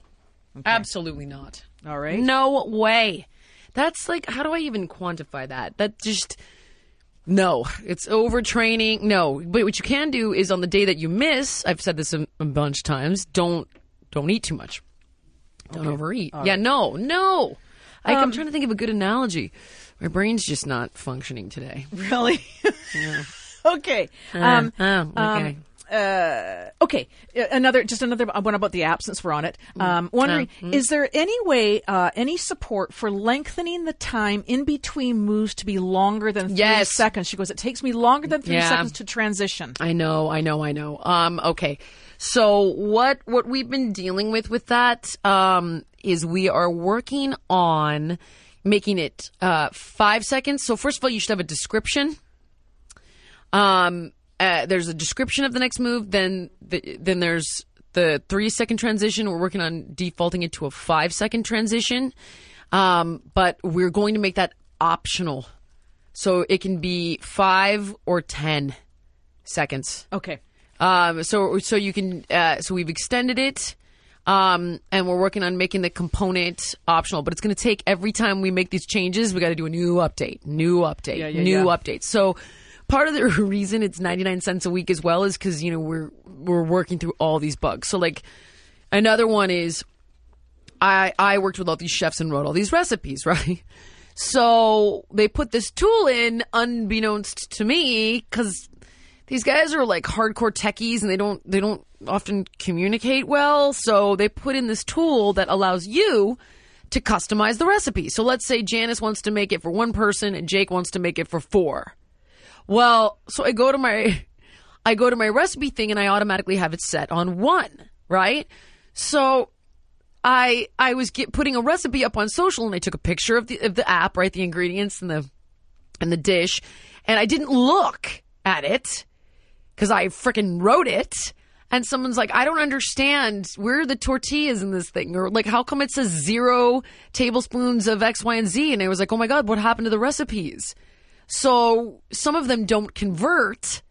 Speaker 2: absolutely not.
Speaker 1: All right.
Speaker 2: No way. That's like, how do I even quantify that? That just, no. It's overtraining. No. But what you can do is on the day that you miss, I've said this a, a bunch of times, don't, don't eat too much. Don't overeat.
Speaker 1: All
Speaker 2: yeah,
Speaker 1: right.
Speaker 2: no, no. I, I'm
Speaker 1: Um,
Speaker 2: trying to think of a good analogy. My brain's just not functioning today.
Speaker 1: Really? okay.
Speaker 2: Uh,
Speaker 1: Um,
Speaker 2: oh, okay.
Speaker 1: um, uh, okay. Uh, Another, just another one about the app since we're on it. Um, wondering,
Speaker 2: Uh, mm.
Speaker 1: is there any way, uh, any support for lengthening the time in between moves to be longer than three
Speaker 2: Yes.
Speaker 1: seconds? She goes, it takes me longer than three
Speaker 2: Yeah.
Speaker 1: seconds to transition.
Speaker 2: I know, I know, I know. Um, okay. So what what we've been dealing with with that um, is we are working on making it uh, five seconds. So first of all, you should have a description. Um, uh, there's a description of the next move. Then the, then there's the three second transition. We're working on defaulting it to a five second transition. Um, but we're going to make that optional. So it can be five or 10 seconds.
Speaker 1: Okay.
Speaker 2: Um, so, so you can, uh, so we've extended it. Um, and we're working on making the component optional, but it's going to take every time we make these changes, we got to do a new update, new update,
Speaker 1: Yeah, yeah,
Speaker 2: new
Speaker 1: yeah.
Speaker 2: update. So part of the reason it's 99 cents a week as well is because, you know, we're, we're working through all these bugs. So like another one is I, I worked with all these chefs and wrote all these recipes, right? So they put this tool in unbeknownst to me because these guys are like hardcore techies and they don't they don't often communicate well. So they put in this tool that allows you to customize the recipe. So let's say Janice wants to make it for one person and Jake wants to make it for four. Well, so I go to my I go to my recipe thing and I automatically have it set on one, right? So I I was get, putting a recipe up on social and I took a picture of the of the app, right, the ingredients and the and the dish, and I didn't look at it because I frickin' wrote it. And someone's like, I don't understand. Where are the tortillas in this thing? Or like, how come it says zero tablespoons of X, Y, and Z? And I was like, oh my God, what happened to the recipes? So some of them don't convert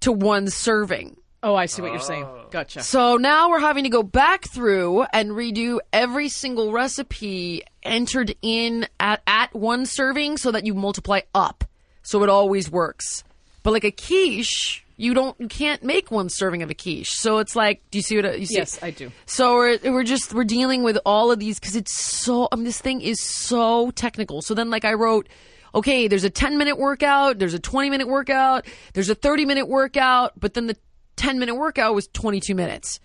Speaker 2: to one serving.
Speaker 1: Oh, I see what you're saying. Oh. Gotcha.
Speaker 2: So now we're having to go back through and redo every single recipe entered in at, at one serving so that you multiply up. So it always works. But like a quiche, you don't you can't make one serving of a quiche. So it's like, do you see what I- you see?
Speaker 1: Yes, I do.
Speaker 2: So we're we're just we're dealing with all of these because it's so. I mean, this thing is so technical. So then, like I wrote, okay, there's a 10 minute workout, there's a 20 minute workout, there's a 30 minute workout, but then the 10 minute workout was 22 minutes.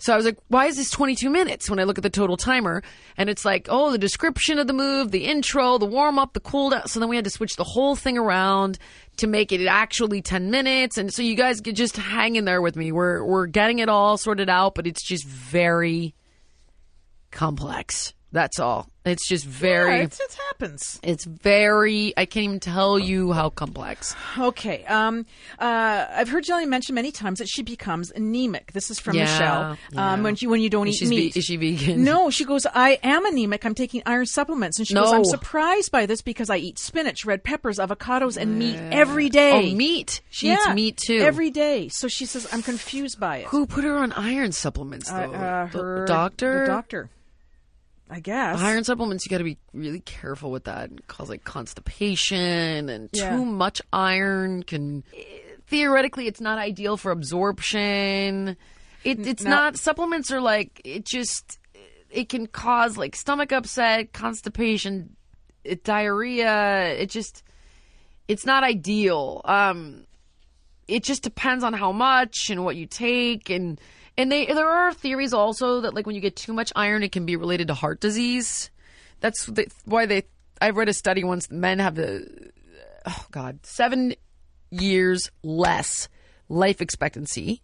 Speaker 2: So I was like, why is this 22 minutes when I look at the total timer? And it's like, oh, the description of the move, the intro, the warm up, the cool down. So then we had to switch the whole thing around to make it actually 10 minutes. And so you guys could just hang in there with me. We're, we're getting it all sorted out, but it's just very complex. That's all. It's just very.
Speaker 1: Yeah, it's, it happens.
Speaker 2: It's very. I can't even tell you how complex.
Speaker 1: Okay. Um, uh, I've heard Jillian mention many times that she becomes anemic. This is from
Speaker 2: Yeah,
Speaker 1: Michelle.
Speaker 2: yeah.
Speaker 1: Um, when you when you don't
Speaker 2: Is
Speaker 1: eat
Speaker 2: ve-
Speaker 1: meat,
Speaker 2: is she vegan?
Speaker 1: No, she goes. I am anemic. I'm taking iron supplements, and she goes. I'm surprised by this because I eat spinach, red peppers, avocados, and meat every day.
Speaker 2: Oh, meat. She eats meat, too.
Speaker 1: every day. So she says I'm confused by it.
Speaker 2: Who put her on iron supplements though?
Speaker 1: Uh, uh,
Speaker 2: The- the
Speaker 1: her
Speaker 2: doctor.
Speaker 1: The doctor. I guess.
Speaker 2: Iron supplements, you got to be really careful with that. It cause like constipation and
Speaker 1: Yeah.
Speaker 2: too much iron can. Theoretically, it's not ideal for absorption. It, it's
Speaker 1: no.
Speaker 2: not. Supplements are like it just. It can cause like stomach upset, constipation, it, diarrhea. It just. It's not ideal. Um, it just depends on how much and what you take and and they there are theories also that like when you get too much iron it can be related to heart disease that's the, why they I've read a study once men have the oh god 7 years less life expectancy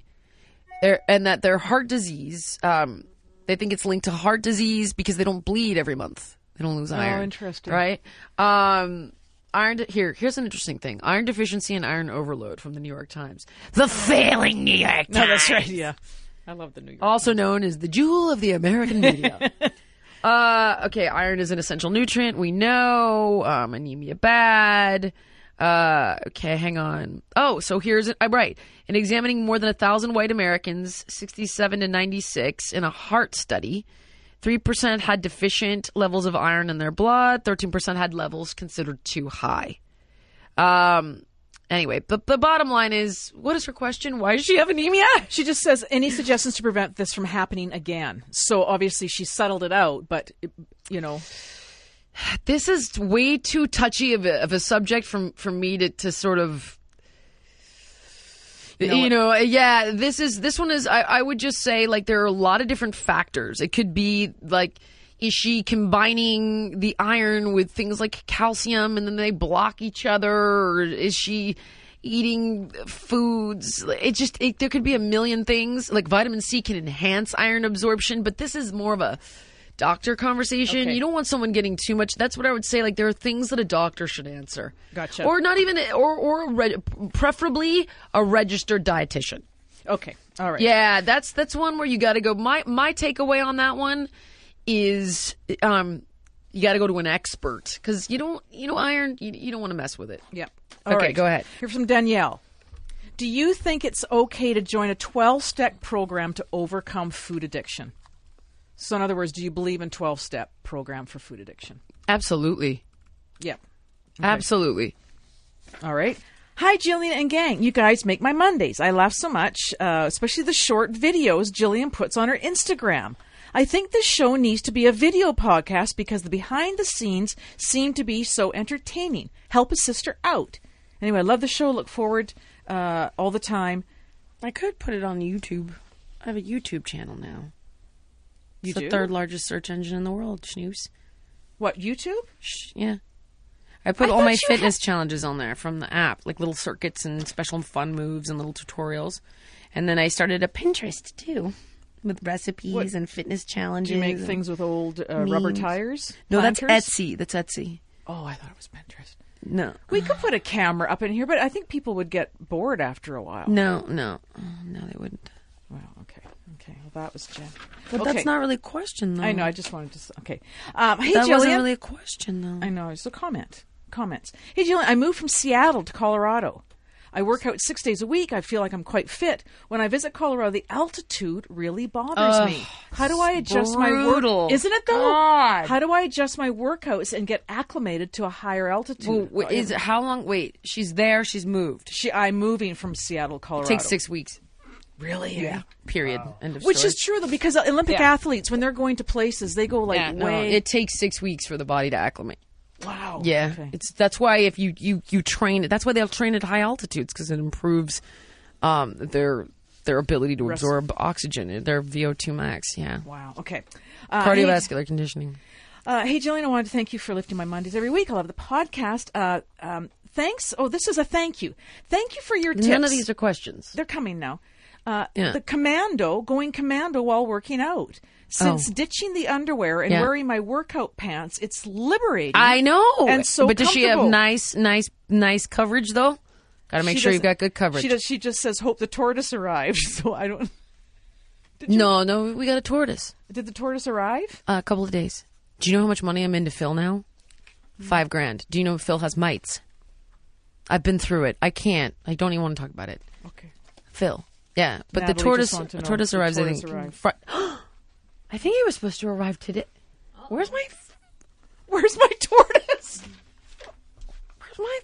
Speaker 2: and that their heart disease um they think it's linked to heart disease because they don't bleed every month they don't lose iron.
Speaker 1: Oh,
Speaker 2: iron
Speaker 1: interesting.
Speaker 2: right um Iron de- here, here's an interesting thing: iron deficiency and iron overload from the New York Times. The failing New York Times.
Speaker 1: No, that's right. Yeah, I love the New York.
Speaker 2: Also known as the jewel of the American media. uh, okay, iron is an essential nutrient. We know. Um, anemia bad. Uh, okay, hang on. Oh, so here's it. I'm right. In examining more than a thousand white Americans, 67 to 96, in a heart study, 3% had deficient levels of iron in their blood, 13% had levels considered too high. Um, anyway, but the bottom line is what is her question? Why does she have anemia?
Speaker 1: She just says any suggestions to prevent this from happening again. So obviously she settled it out, but you know,
Speaker 2: this is way too touchy of a, of a subject from for me to, to sort of
Speaker 1: You
Speaker 2: you
Speaker 1: know
Speaker 2: know, yeah this is this one is I, I would just say like there are a lot of different factors it could be like is she combining the iron with things like calcium and then they block each other? Or is she eating foods? It just it, there could be a million things. Like vitamin c can enhance iron absorption but this is more of a doctor conversation.
Speaker 1: Okay.
Speaker 2: you don't want someone getting too much. That's what i would say like there are things that a doctor should answer.
Speaker 1: Gotcha.
Speaker 2: or not even or or a reg- preferably a registered dietitian.
Speaker 1: Okay, all right.
Speaker 2: yeah that's that's one where you got to go. My my takeaway on that one is um you got to go to an expert because you don't you know iron you, you don't want to mess with it
Speaker 1: Yep.
Speaker 2: Okay, go ahead.
Speaker 1: Here from Danielle. Do you think it's okay to join a 12 step program to overcome food addiction? So, in other words, do you believe in 12 step program for food addiction?
Speaker 2: absolutely
Speaker 1: Yep.
Speaker 2: absolutely
Speaker 1: All right. Hi, Jillian and gang. You guys make my Mondays. I laugh so much, uh, especially the short videos Jillian puts on her Instagram. I think this show needs to be a video podcast because the behind the scenes seem to be so entertaining. Help a sister out. Anyway, I love the show. Look forward uh, all the time.
Speaker 2: i could put it on youtube i have a youtube channel now
Speaker 1: You
Speaker 2: it's
Speaker 1: do?
Speaker 2: the third largest search engine in the world snooze
Speaker 1: What, YouTube?
Speaker 2: Sh- yeah I put
Speaker 1: I
Speaker 2: all my fitness challenges on there from the app, like little circuits and special fun moves and little tutorials. And then I started a Pinterest too, with recipes
Speaker 1: What-
Speaker 2: and fitness challenges.
Speaker 1: Do you make things with old uh, rubber tires?
Speaker 2: No, that's Etsy. That's Etsy.
Speaker 1: Oh, I thought it was Pinterest.
Speaker 2: No,
Speaker 1: We could put a camera up in here, but I think people would get bored after a while.
Speaker 2: no, no, no. They wouldn't.
Speaker 1: Well, okay. Okay. Well, that was Jen.
Speaker 2: But
Speaker 1: Okay.
Speaker 2: that's not really a question, though.
Speaker 1: I know. I just wanted to. s- Okay. Um, hey,
Speaker 2: that
Speaker 1: Jillian.
Speaker 2: wasn't really a question, though.
Speaker 1: I know. It's a comment. Comments. Hey, Jillian. I moved from Seattle to Colorado. I work out six days a week. I feel like I'm quite fit. When I visit Colorado, the altitude really bothers
Speaker 2: Ugh,
Speaker 1: me. How do I
Speaker 2: it's
Speaker 1: adjust my
Speaker 2: brutal.
Speaker 1: work? Isn't it though?
Speaker 2: God.
Speaker 1: How do I adjust my workouts and get acclimated to a higher altitude?
Speaker 2: Well, is it how long? Wait, she's there. She's moved.
Speaker 1: She, I'm moving from Seattle,
Speaker 2: It
Speaker 1: Colorado.
Speaker 2: It takes six weeks.
Speaker 1: Really?
Speaker 2: Yeah. Period. End of
Speaker 1: Which
Speaker 2: story.
Speaker 1: is true though, because Olympic
Speaker 2: Yeah.
Speaker 1: athletes, when they're going to places, they go like
Speaker 2: yeah, no,
Speaker 1: way.
Speaker 2: it takes six weeks for the body to acclimate.
Speaker 1: Wow.
Speaker 2: Yeah,
Speaker 1: Okay.
Speaker 2: it's that's why if you you you train it, that's why they'll train at high altitudes because it improves um, their their ability to
Speaker 1: Res-
Speaker 2: absorb oxygen, their VO2 max. Yeah,
Speaker 1: Wow. Okay. Uh,
Speaker 2: cardiovascular conditioning.
Speaker 1: Uh, hey, Jillian, I wanted to thank you for lifting my Mondays every week. I love the podcast. Uh, um, thanks. Oh, this is a thank you. Thank you for your tips.
Speaker 2: None of these are questions.
Speaker 1: They're coming now. Uh,
Speaker 2: Yeah.
Speaker 1: The commando, going commando while working out. Since
Speaker 2: Oh.
Speaker 1: ditching the underwear and
Speaker 2: Yeah.
Speaker 1: wearing my workout pants, it's liberating.
Speaker 2: I know,
Speaker 1: And so
Speaker 2: but does she have nice, nice, nice coverage though? Got to make
Speaker 1: She
Speaker 2: sure you've got good coverage.
Speaker 1: She does. She just says, "Hope the tortoise arrives." So I don't.
Speaker 2: no, no, we got a tortoise.
Speaker 1: Did the tortoise arrive?
Speaker 2: Uh, a couple of days. Do you know how much money I'm into Phil now? Five grand. Do you know Phil has mites? I've been through it. I can't. I don't even want to talk about it.
Speaker 1: Okay.
Speaker 2: Phil. Yeah, but
Speaker 1: Natalie
Speaker 2: the tortoise
Speaker 1: to
Speaker 2: tortoise
Speaker 1: if the
Speaker 2: arrives.
Speaker 1: tortoise
Speaker 2: I think.
Speaker 1: arrived.
Speaker 2: I think he was supposed to arrive today. Where's my?
Speaker 1: Where's my tortoise?
Speaker 2: Where's my?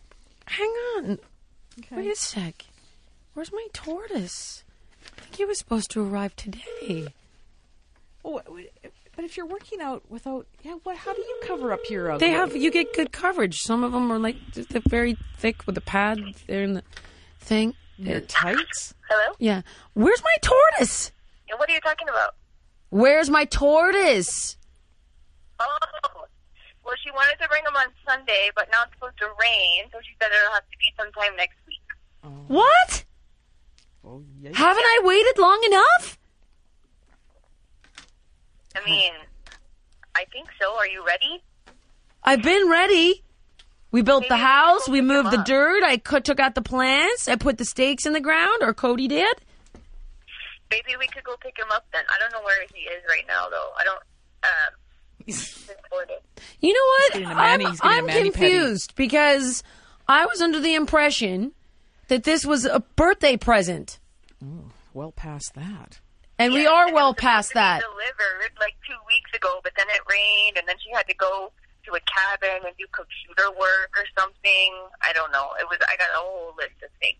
Speaker 2: Hang on. Wait a sec. Where's my tortoise? I think he was supposed to arrive today.
Speaker 1: Oh, but if you're working out without, yeah, what? How do you cover up your? Uh,
Speaker 2: They have you get good coverage. Some of them are like they're very thick with the pad. They're in the thing.
Speaker 1: Your tights.
Speaker 8: Hello?
Speaker 2: Yeah. Where's my tortoise?
Speaker 8: And what are you talking about?
Speaker 2: Where's my tortoise?
Speaker 8: Oh, well, she wanted to bring them on Sunday, but now it's supposed to rain, so she said it'll have to be sometime next week. Oh.
Speaker 2: What? Oh, yeah. Haven't I waited long enough?
Speaker 8: I mean, I think so. Are you ready?
Speaker 2: I've been ready. We built the
Speaker 8: Maybe we
Speaker 2: house. We moved the
Speaker 8: up.
Speaker 2: dirt. I took out the plants. I put the stakes in the ground, or Cody did.
Speaker 8: Maybe we could go pick him up then. I don't know where he is right now, though. I don't. Um.
Speaker 2: You know what?
Speaker 1: getting
Speaker 2: I'm,
Speaker 1: he's getting a
Speaker 2: I'm
Speaker 1: mani-pedi.
Speaker 2: confused because I was under the impression that this was a birthday present,
Speaker 1: Well past that.
Speaker 2: and we are well past that.
Speaker 8: Delivered like two weeks ago, but then it rained, and then she had to go to a cabin and do computer work or something. I don't know. It was. I got a whole list of things.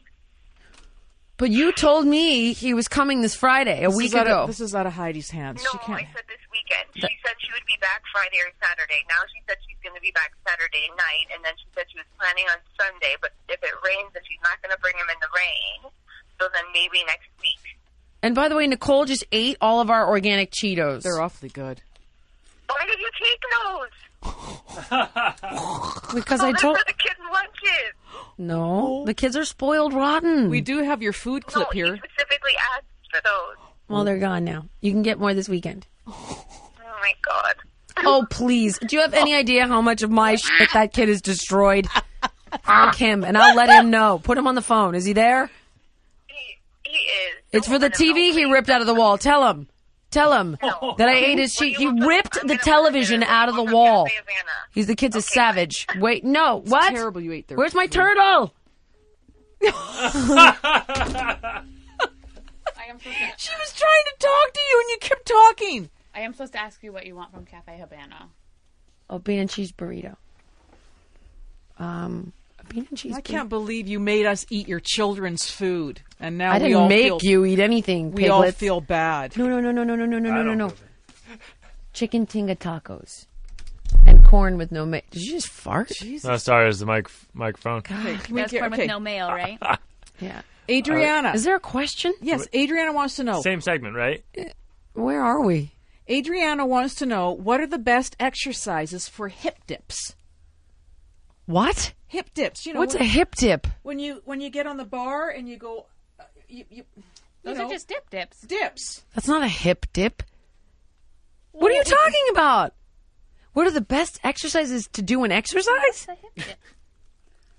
Speaker 2: But you told me he was coming this Friday, a
Speaker 1: This
Speaker 2: week
Speaker 1: is out
Speaker 2: ago.
Speaker 1: Of, this is out of Heidi's hands.
Speaker 8: No,
Speaker 1: she can't.
Speaker 8: I said this weekend. She said she would be back Friday or Saturday. Now she said she's going to be back Saturday night, and then she said she was planning on Sunday. But if it rains, then she's not going to bring him in the rain. So then maybe next week.
Speaker 2: and by the way, Nicole just ate all of our organic Cheetos.
Speaker 1: They're awfully good.
Speaker 8: Why did you take those?
Speaker 2: because
Speaker 8: oh,
Speaker 2: I
Speaker 8: they're
Speaker 2: told
Speaker 8: for the kids' lunches.
Speaker 2: No, the kids are spoiled rotten.
Speaker 1: We do have your food clip
Speaker 8: no,
Speaker 1: here.
Speaker 8: He specifically asked for those.
Speaker 2: Well, they're gone now. You can get more this weekend.
Speaker 8: Oh my god.
Speaker 2: Oh, please. Do you have any idea how much of my shit that kid has destroyed? Fuck him, and I'll let him know. Put him on the phone. Is he there?
Speaker 8: He is.
Speaker 2: It's for the TV he ripped out of the wall. Tell him. Tell him that I ate his sheet. He ripped the television out of the wall. He's the kid's a savage. Wait, no. What?
Speaker 1: terrible you ate their
Speaker 2: Where's my turtle?
Speaker 4: I am supposed to.
Speaker 1: She was trying to talk to you, and you kept talking.
Speaker 4: I am supposed to ask you what you want from Cafe Habana.
Speaker 2: Oh, bean and cheese burrito. Um, a bean and cheese.
Speaker 1: I can't believe you made us eat your children's food, and now
Speaker 2: I didn't
Speaker 1: all
Speaker 2: make
Speaker 1: feel,
Speaker 2: you eat anything.
Speaker 1: We all feel bad.
Speaker 2: No, no, no, no, no, no, no, no, no, no, no. Chicken tinga tacos and corn with no mail. Did you just fart? Jesus.
Speaker 3: No, sorry, it's the mic- microphone.
Speaker 1: Okay,
Speaker 4: That's
Speaker 1: get,
Speaker 4: corn
Speaker 1: okay.
Speaker 4: with no mail, right?
Speaker 2: Yeah.
Speaker 1: Adriana.
Speaker 2: Uh, is there a question?
Speaker 1: yes, Adriana wants to know.
Speaker 3: Same segment, right?
Speaker 2: Uh, where are we?
Speaker 1: Adriana wants to know what are the best exercises for hip dips?
Speaker 2: What?
Speaker 1: Hip dips. You know
Speaker 2: What's
Speaker 1: when,
Speaker 2: a hip dip?
Speaker 1: when you when you get on the bar and you go, uh, you, you, you
Speaker 4: Those
Speaker 1: know,
Speaker 4: are just dip dips.
Speaker 1: dips.
Speaker 2: That's not a hip dip. What are you talking about? What are the best exercises to do an exercise?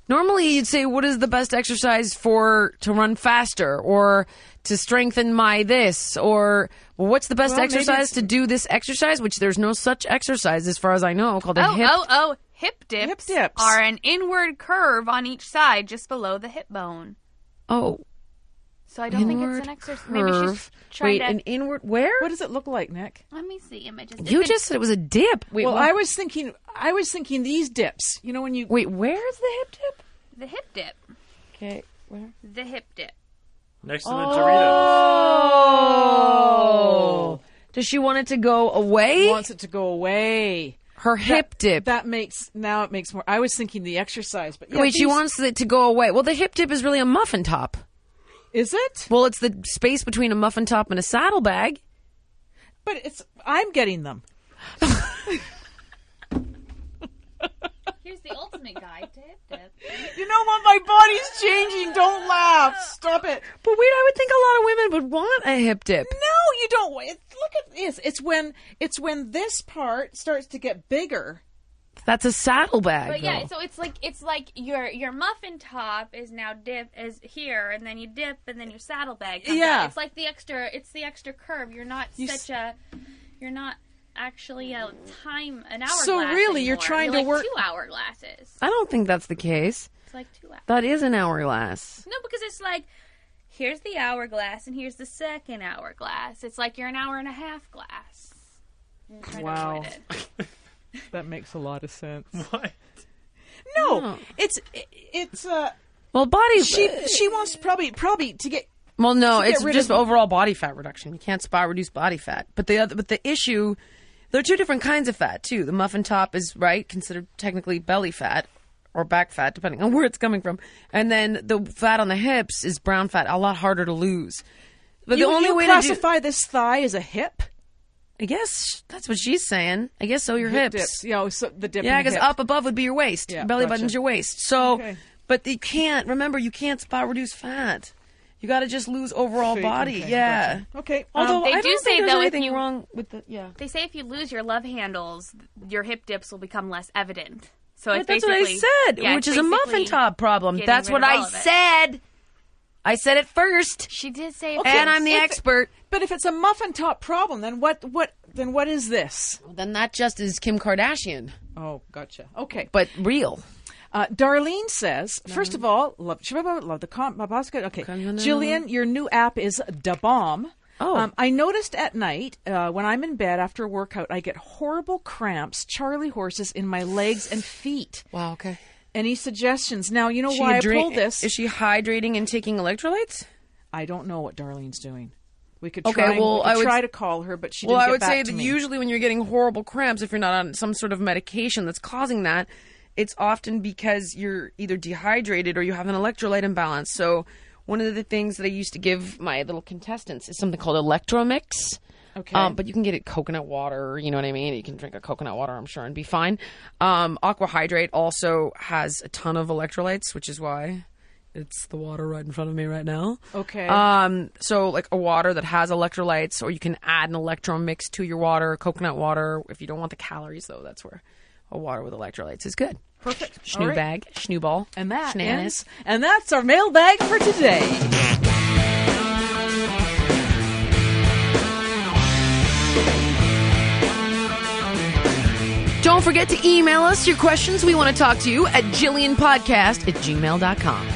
Speaker 2: Normally, you'd say, "What is the best exercise for to run faster or to strengthen my this or well, what's the best
Speaker 4: Well,
Speaker 2: exercise to do this exercise?" Which there's no such exercise, as far as I know, called a
Speaker 4: Oh,
Speaker 2: hip.
Speaker 4: oh, oh! Hip dips,
Speaker 1: dips.
Speaker 4: are an inward curve on each side, just below the hip bone.
Speaker 2: Oh,
Speaker 4: So I don't think it's an exercise. Maybe she's
Speaker 2: curve.
Speaker 4: trying
Speaker 2: Wait,
Speaker 4: to.
Speaker 2: an inward where?
Speaker 1: What does it look like, Nick?
Speaker 4: Let me see images.
Speaker 2: You
Speaker 4: It's
Speaker 2: just said it was a dip. Wait,
Speaker 1: well,
Speaker 2: what-
Speaker 1: I was thinking. I was thinking these dips. You know when you
Speaker 2: wait. Where's the hip dip?
Speaker 4: the hip dip.
Speaker 2: Okay, where?
Speaker 4: The hip dip.
Speaker 3: Next to the Doritos.
Speaker 2: Oh. oh! Does she want it to go away?
Speaker 1: wants it to go away.
Speaker 2: Her hip
Speaker 1: That-
Speaker 2: dip.
Speaker 1: That makes now it makes more. I was thinking the exercise, but yeah,
Speaker 2: Wait, she wants it to go away. Well, the hip dip is really a muffin top.
Speaker 1: Is it?
Speaker 2: Well, it's the space between a muffin top and a saddlebag.
Speaker 1: But it's. I'm getting them.
Speaker 4: Here's the ultimate guide to hip dip.
Speaker 1: You know what? My body's changing. Don't laugh. Stop it.
Speaker 2: But wait, I would think a lot of women would want a hip dip.
Speaker 1: No, you don't. It- Look at this. It's when it's when this part starts to get bigger.
Speaker 2: That's a saddlebag.
Speaker 4: But yeah,
Speaker 2: though.
Speaker 4: so it's like it's like your your muffin top is now dip is here, and then you dip, and then your saddlebag. Comes
Speaker 1: Yeah.
Speaker 4: out. it's like the extra. It's the extra curve. You're not
Speaker 1: You
Speaker 4: such a. You're not actually a time an hour.
Speaker 1: So really, you're trying to
Speaker 4: like
Speaker 1: work-
Speaker 4: two hourglasses.
Speaker 2: I don't think that's the case.
Speaker 4: It's like two hours.
Speaker 2: That is an hourglass.
Speaker 4: No, because it's like here's the hourglass and here's the second hourglass. It's like you're an hour and a half glass. You're trying to
Speaker 1: Wow. That makes a lot of sense.
Speaker 3: What?
Speaker 1: No,
Speaker 2: No.
Speaker 1: it's it's uh.
Speaker 2: Well, body.
Speaker 1: She she wants probably probably to get
Speaker 2: Well, no, it's just
Speaker 1: of-
Speaker 2: overall body fat reduction. You can't spot reduce body fat. But the other, but the issue, there are two different kinds of fat too. The muffin top is right considered technically belly fat or back fat, depending on where it's coming from, and then the fat on the hips is brown fat, a lot harder to lose. But
Speaker 1: you,
Speaker 2: the only way to do,
Speaker 1: classify this thigh as a hip.
Speaker 2: I guess that's what she's saying. I guess so. Your
Speaker 1: Hip
Speaker 2: hips.
Speaker 1: dip. You oh, know, so the dip.
Speaker 2: Yeah, because up above would be your waist.
Speaker 1: Yeah,
Speaker 2: Belly
Speaker 1: gotcha.
Speaker 2: button's your waist. So,
Speaker 1: Okay.
Speaker 2: but you can't. Remember, you can't spot reduce fat. You got to just lose overall
Speaker 1: Shape,
Speaker 2: body.
Speaker 1: okay,
Speaker 2: yeah.
Speaker 1: gotcha. Okay.
Speaker 2: Although um,
Speaker 4: They
Speaker 2: I
Speaker 4: do
Speaker 2: don't
Speaker 4: say,
Speaker 2: think there's
Speaker 4: though, if
Speaker 2: anything
Speaker 4: you-
Speaker 2: wrong with the yeah.
Speaker 4: They say if you lose your love handles, your hip dips will become less evident. So
Speaker 2: But
Speaker 4: it's
Speaker 2: that's what I
Speaker 4: basically-
Speaker 2: said,
Speaker 4: yeah,
Speaker 2: which
Speaker 4: it's
Speaker 2: is a muffin
Speaker 4: basically
Speaker 2: top problem.
Speaker 4: getting
Speaker 2: That's
Speaker 4: rid
Speaker 2: what
Speaker 4: of
Speaker 2: I
Speaker 4: all of it.
Speaker 2: said. I said it first.
Speaker 4: She did say,
Speaker 1: Okay,
Speaker 2: and I'm the
Speaker 1: if-
Speaker 2: expert.
Speaker 1: But if it's a muffin top problem, then what what then what is this?
Speaker 2: Then that just is Kim Kardashian,
Speaker 1: Oh, gotcha. Okay.
Speaker 2: but real.
Speaker 1: Uh, Darlene says, first of all, love, love the com-. Okay, Jillian, your new app is Da Bomb.
Speaker 2: Oh.
Speaker 1: Um, I noticed at night uh, when I'm in bed after a workout, I get horrible cramps, Charlie horses in my legs and feet.
Speaker 2: Wow. Okay.
Speaker 1: Any suggestions? Now you know
Speaker 2: She
Speaker 1: why
Speaker 2: hydra-
Speaker 1: I pulled this.
Speaker 2: Is she hydrating and taking electrolytes?
Speaker 1: I don't know what Darlene's doing. We could
Speaker 2: Okay,
Speaker 1: try.
Speaker 2: well,
Speaker 1: we
Speaker 2: I would-
Speaker 1: try to call her, but she
Speaker 2: well, I would say that
Speaker 1: me.
Speaker 2: usually when you're getting horrible cramps, if you're not on some sort of medication that's causing that, it's often because you're either dehydrated or you have an electrolyte imbalance. So one of the things that I used to give my little contestants is something called Electromix.
Speaker 1: Okay.
Speaker 2: Um, but you can get it coconut water, you know what I mean? You can drink a coconut water, I'm sure, and be fine. Um, Aqua Hydrate also has a ton of electrolytes, which is why it's the water right in front of me right now.
Speaker 1: Okay.
Speaker 2: Um, so like a water that has electrolytes, or you can add an electro mix to your water, coconut water. If you don't want the calories, though, that's where a water with electrolytes is good.
Speaker 1: Perfect.
Speaker 2: Schnoo
Speaker 1: right.
Speaker 2: bag, schnoo ball,
Speaker 1: And that ends, and that's our mailbag for today.
Speaker 2: Don't forget to email us your questions. We want to talk to you at jillianpodcast at gmail.com.